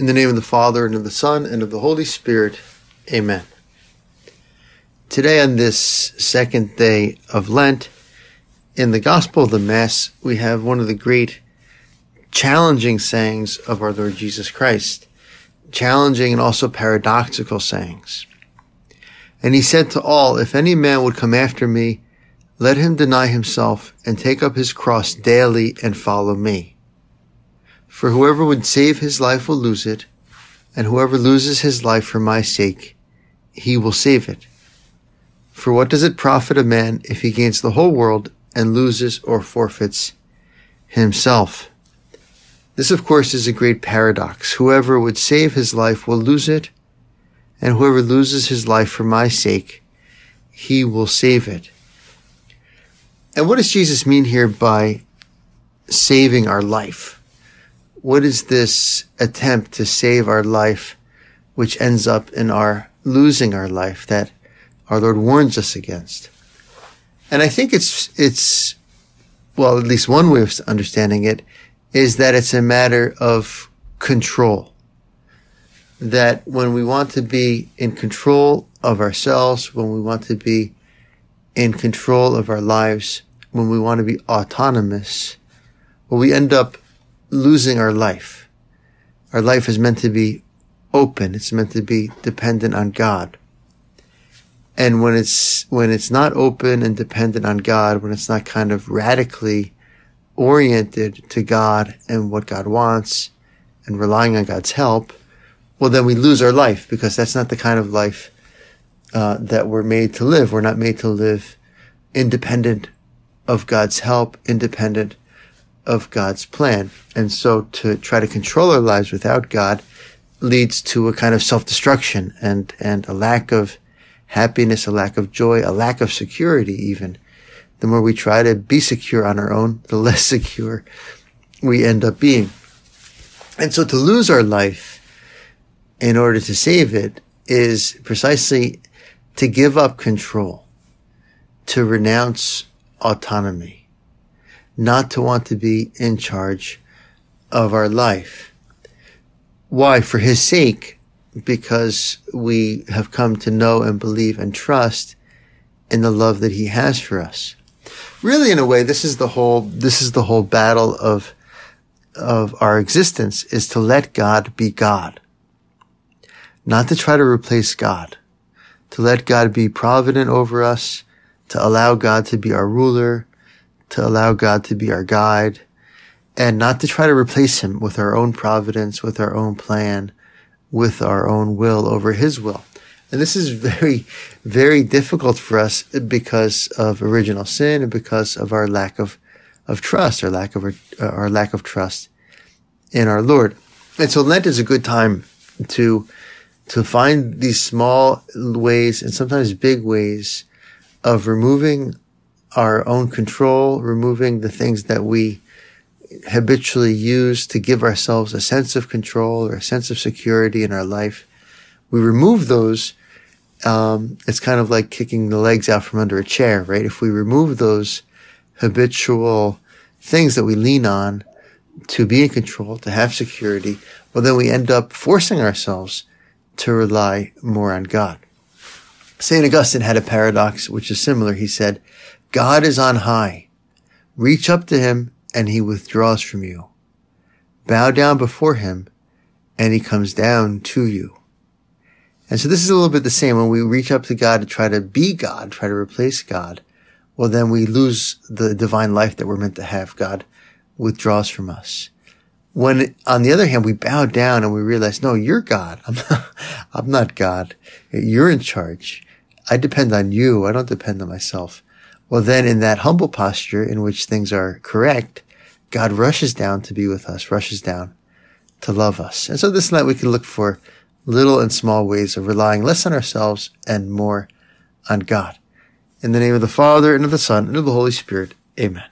In the name of the Father, and of the Son, and of the Holy Spirit. Amen. Today, on this second day of Lent, in the Gospel of the Mass, we have one of the great challenging sayings of our Lord Jesus Christ. Challenging and also paradoxical sayings. And he said to all, If any man would come after me, let him deny himself and take up his cross daily and follow me. For whoever would save his life will lose it, and whoever loses his life for my sake, he will save it. For what does it profit a man if he gains the whole world and loses or forfeits himself? This, of course, is a great paradox. Whoever would save his life will lose it, and whoever loses his life for my sake, he will save it. And what does Jesus mean here by saving our life? What is this attempt to save our life, which ends up in our losing our life that our Lord warns us against? And I think it's, it's, well, at least one way of understanding it is that it's a matter of control. That when we want to be in control of ourselves, when we want to be in control of our lives, when we want to be autonomous, well, we end up losing our life. Our life is meant to be open. It's meant to be dependent on God. And when it's, when it's not open and dependent on God, when it's not kind of radically oriented to God and what God wants and relying on God's help, well, then we lose our life because that's not the kind of life uh, that we're made to live. We're not made to live independent of God's help, independent of God's plan. And so to try to control our lives without God leads to a kind of self-destruction and, and a lack of happiness, a lack of joy, a lack of security even. The more we try to be secure on our own, the less secure we end up being. And so to lose our life in order to save it is precisely to give up control, to renounce autonomy, not to want to be in charge of our life. Why? For his sake, because we have come to know and believe and trust in the love that he has for us. Really, in a way, this is the whole, this is the whole battle of, of our existence is to let God be God. Not to try to replace God. To let God be provident over us, to allow God to be our ruler, to allow God to be our guide, and not to try to replace him with our own providence, with our own plan, with our own will over his will. And this is very, very difficult for us because of original sin and because of our lack of, of trust, our lack of, uh, our lack of trust in our Lord. And so Lent is a good time to, to find these small ways and sometimes big ways of removing our own control, removing the things that we habitually use to give ourselves a sense of control or a sense of security in our life. We remove those. Um, it's kind of like kicking the legs out from under a chair, right? If we remove those habitual things that we lean on to be in control, to have security, well, then we end up forcing ourselves to rely more on God. St. Augustine had a paradox which is similar. He said, God is on high. Reach up to him and he withdraws from you. Bow down before him and he comes down to you. And so this is a little bit the same. When we reach up to God to try to be God, try to replace God, well, then we lose the divine life that we're meant to have. God withdraws from us. When, on the other hand, we bow down and we realize, no, you're God. I'm not, I'm not God. You're in charge. I depend on you. I don't depend on myself. Well, then in that humble posture in which things are correct, God rushes down to be with us, rushes down to love us. And so this night we can look for little and small ways of relying less on ourselves and more on God. In the name of the Father and of the Son and of the Holy Spirit. Amen.